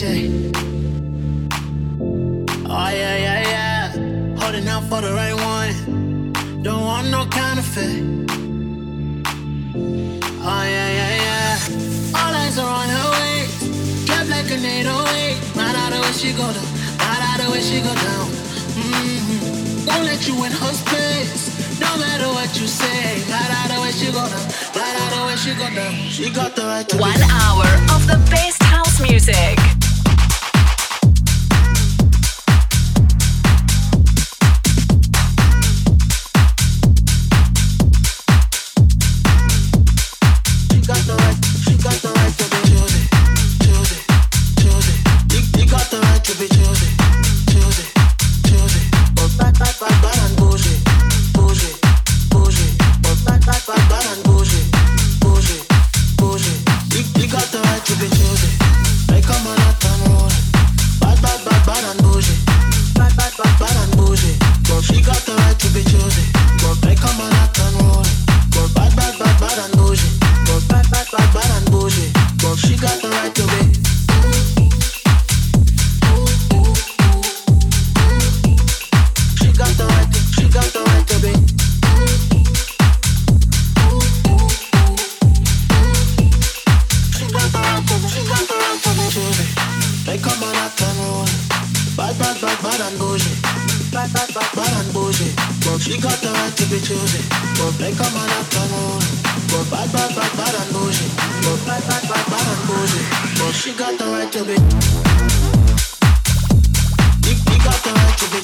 the shade. Oh yeah, yeah, yeah. Holding out for the right one. Don't want no counterfeit. Oh yeah, yeah, yeah. All eyes are on her waist. Clap like an 808. Right out of where she go down. Right out of where she go down. Mm-hmm. Won't let you in her space. No matter what you say. Right out of where she go down. Right out of where she go down. She got the right to One hour of the best house music. got the right to be. You, you got the right to be.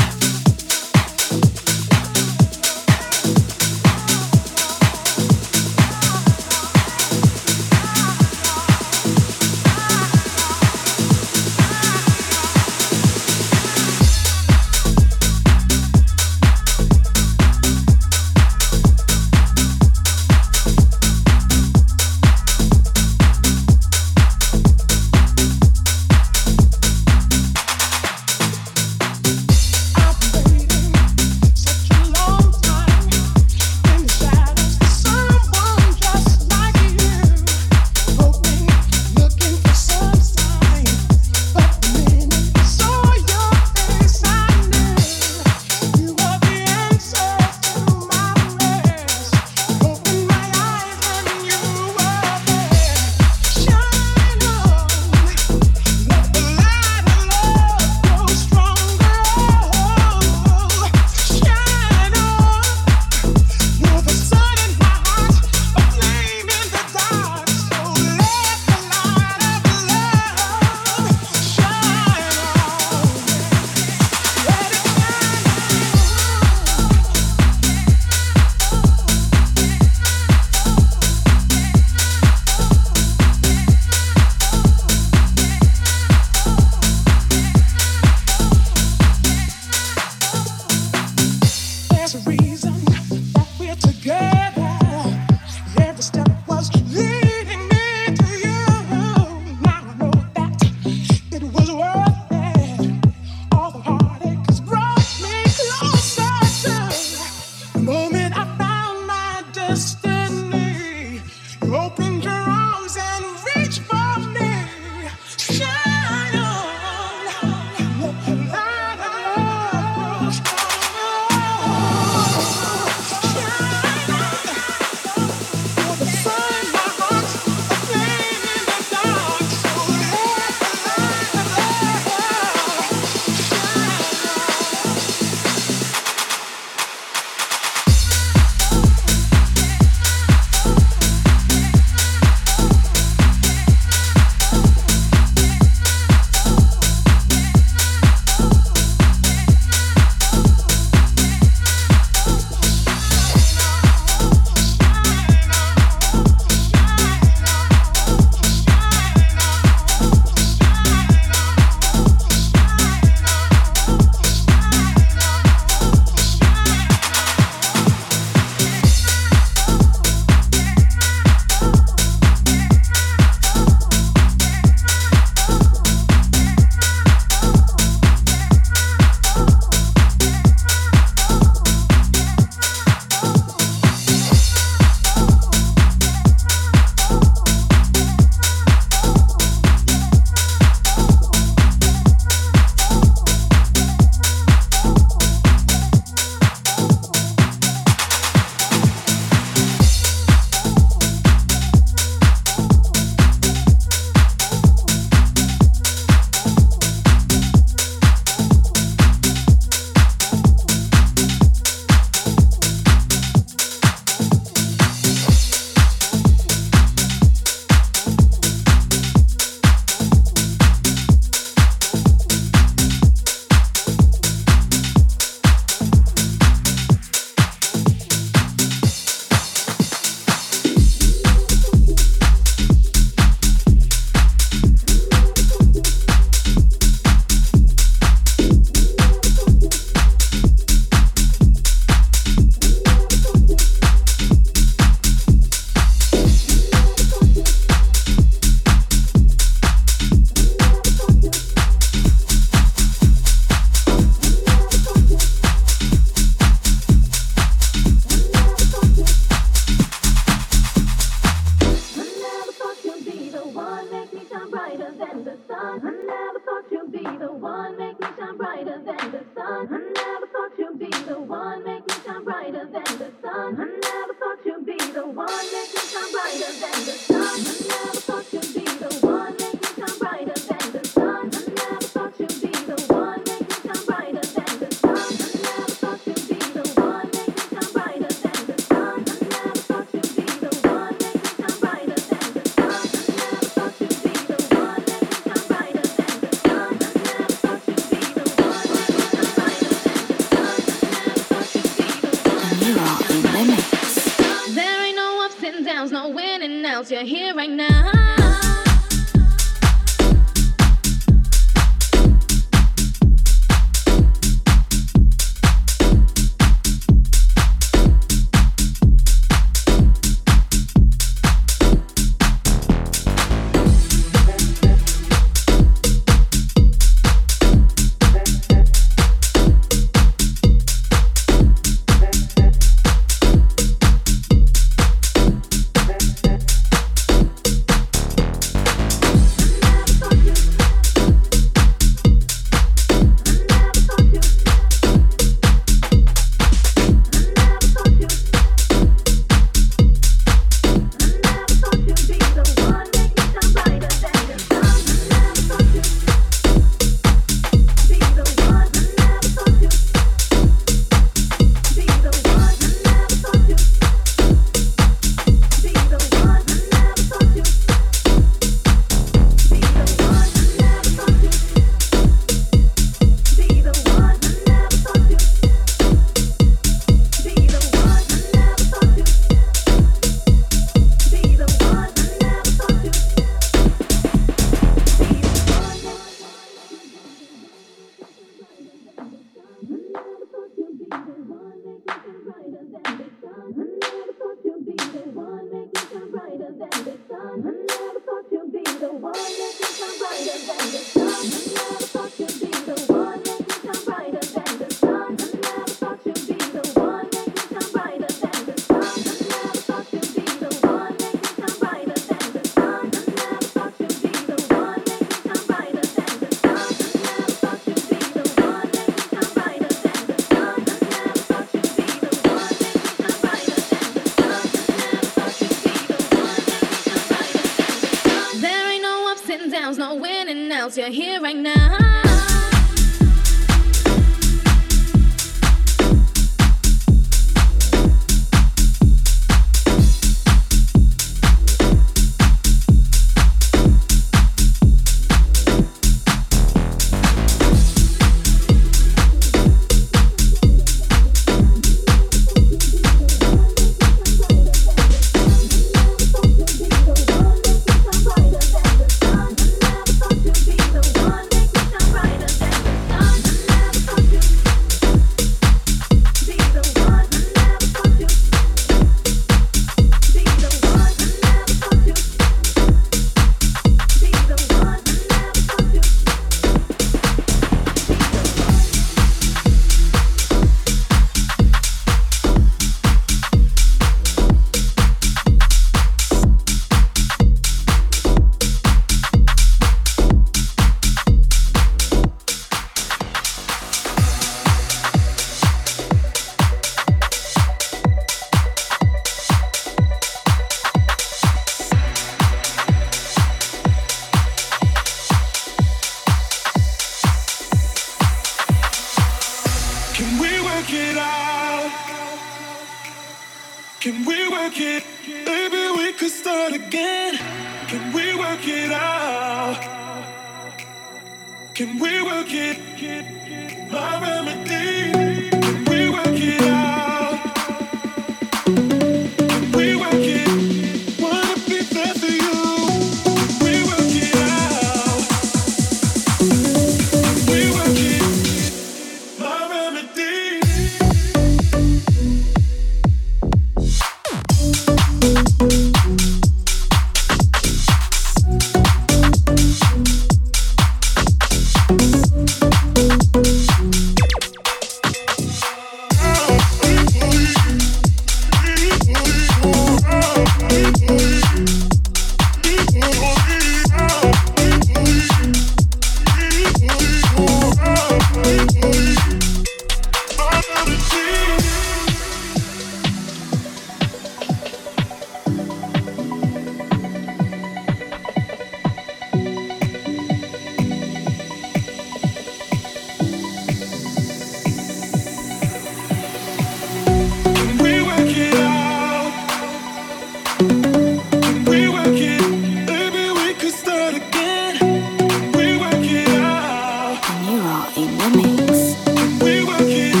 General in the mix.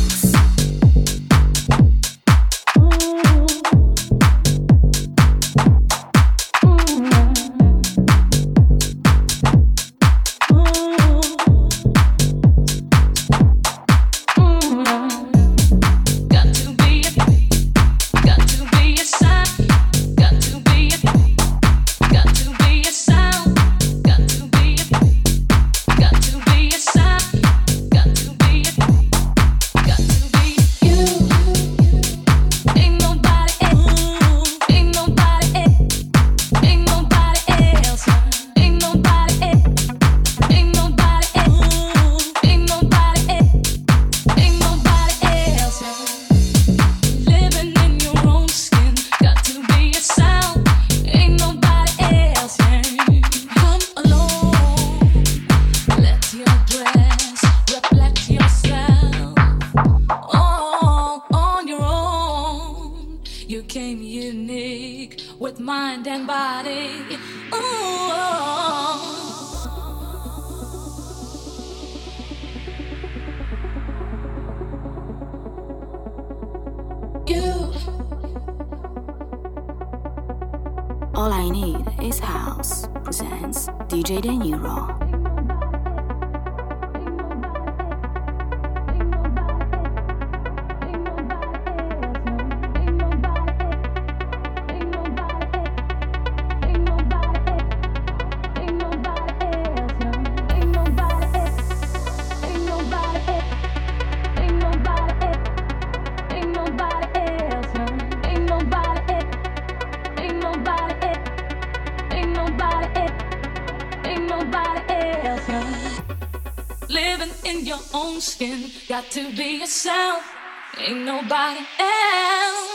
in your own skin. Got to be yourself. Ain't nobody else.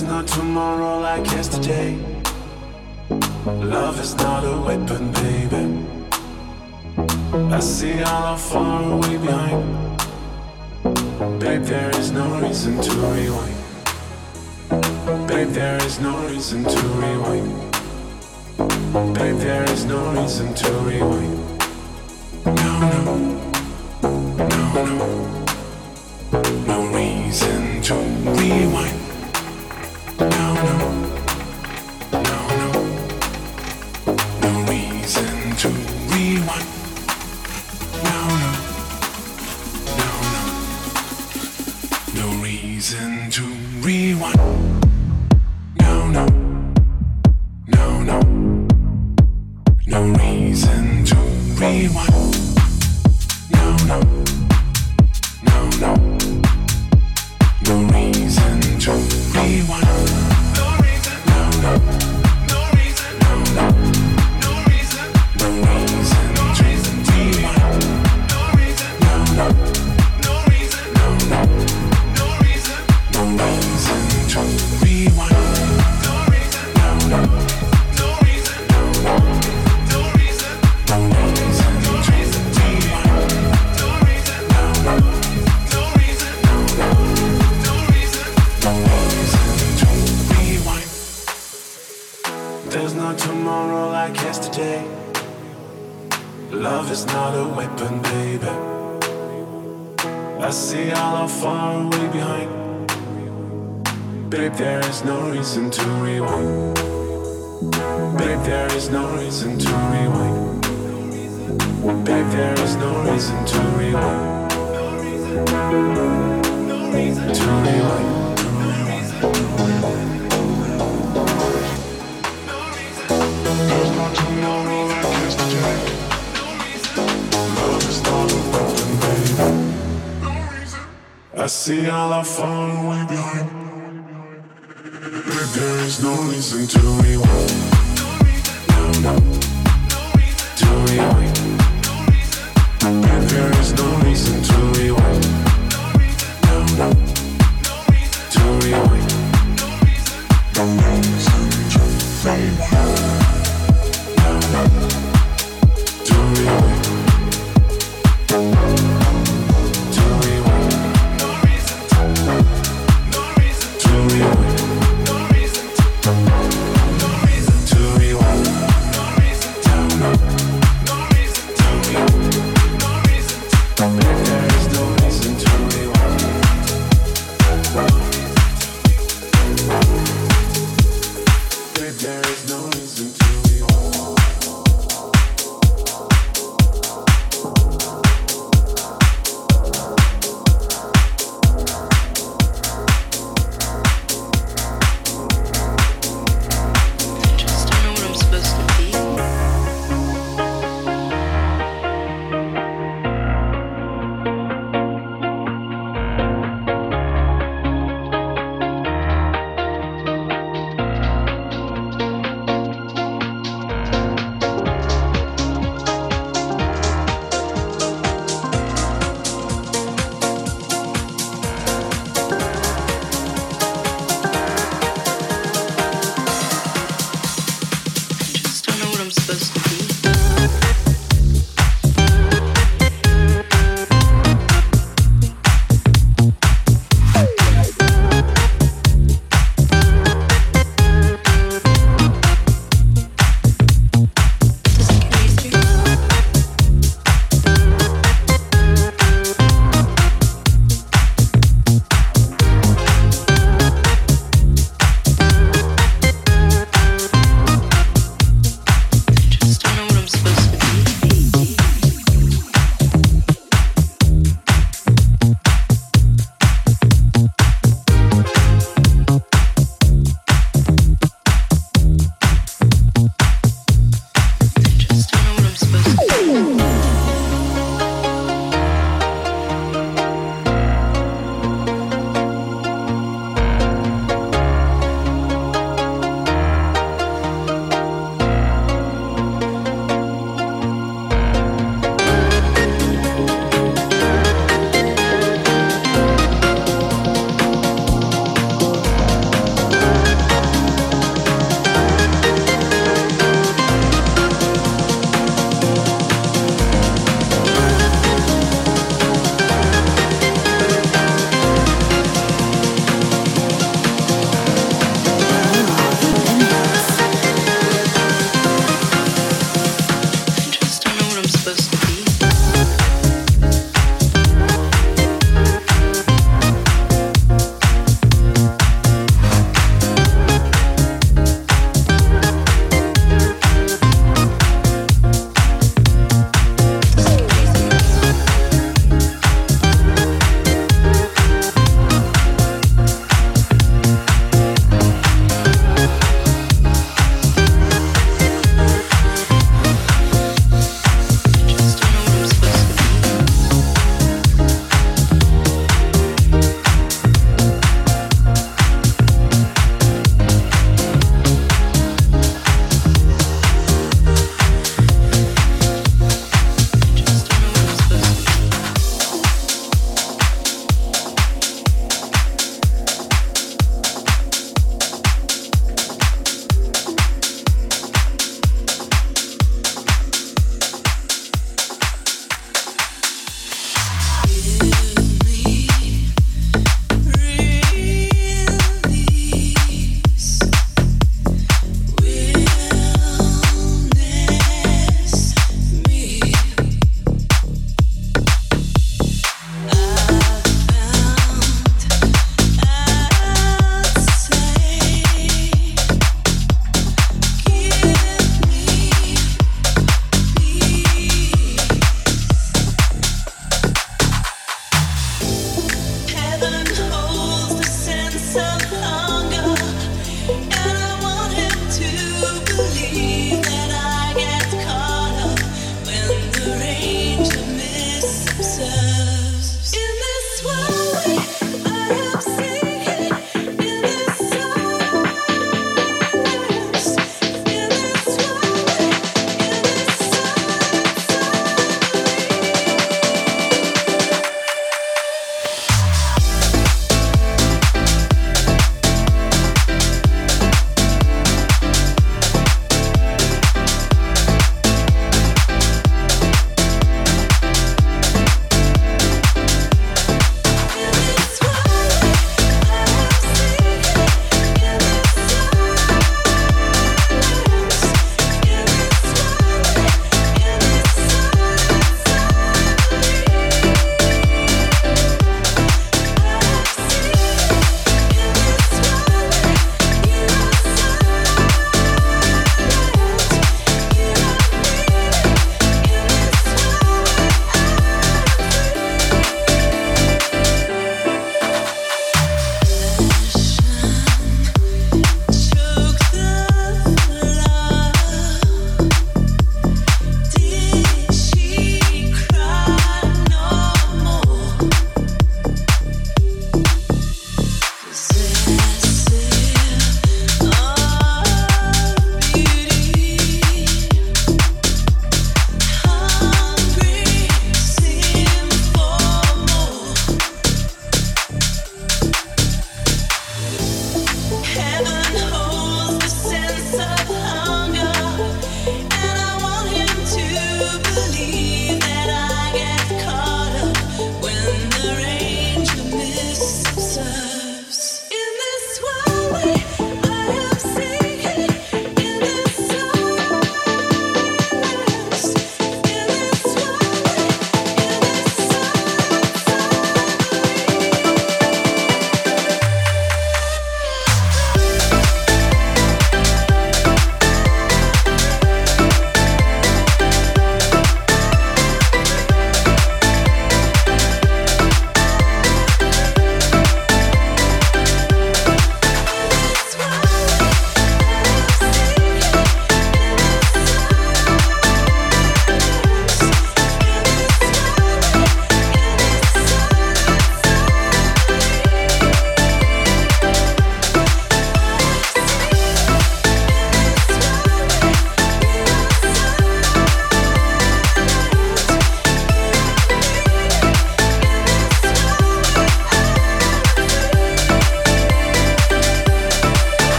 Not tomorrow like yesterday. Love is not a weapon, baby. I see all how far away behind. Babe, there is no reason to rewind. Babe, there is no reason to rewind. Babe, there is no reason to rewind. No, no, no, see all I fall away behind. But there is no reason to rewind. No, no, to rewind. But there is no reason to rewind.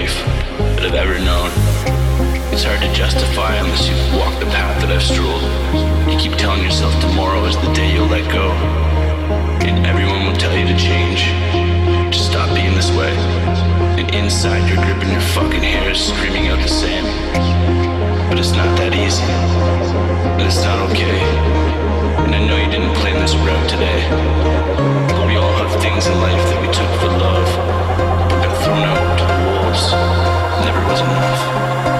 Life that I've ever known. It's hard to justify unless you've walked the path that I've strolled. You keep telling yourself tomorrow is the day you'll let go. And everyone will tell you to change. Just stop being this way. And inside you're gripping your fucking hair, screaming out the same. But it's not that easy. And it's not okay. And I know you didn't plan this route today. But we all have things in life that we took for love. But got thrown out. Never was enough.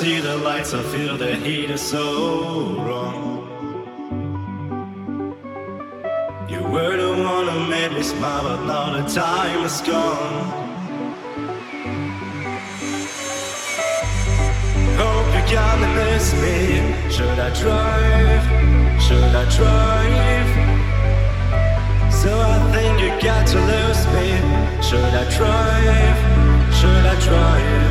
See the lights, I feel the heat is so wrong. You were the one who made me smile, but now the time is gone. Hope you're gonna miss me. Should I drive? Should I drive? So I think you got to lose me. Should I drive? Should I drive?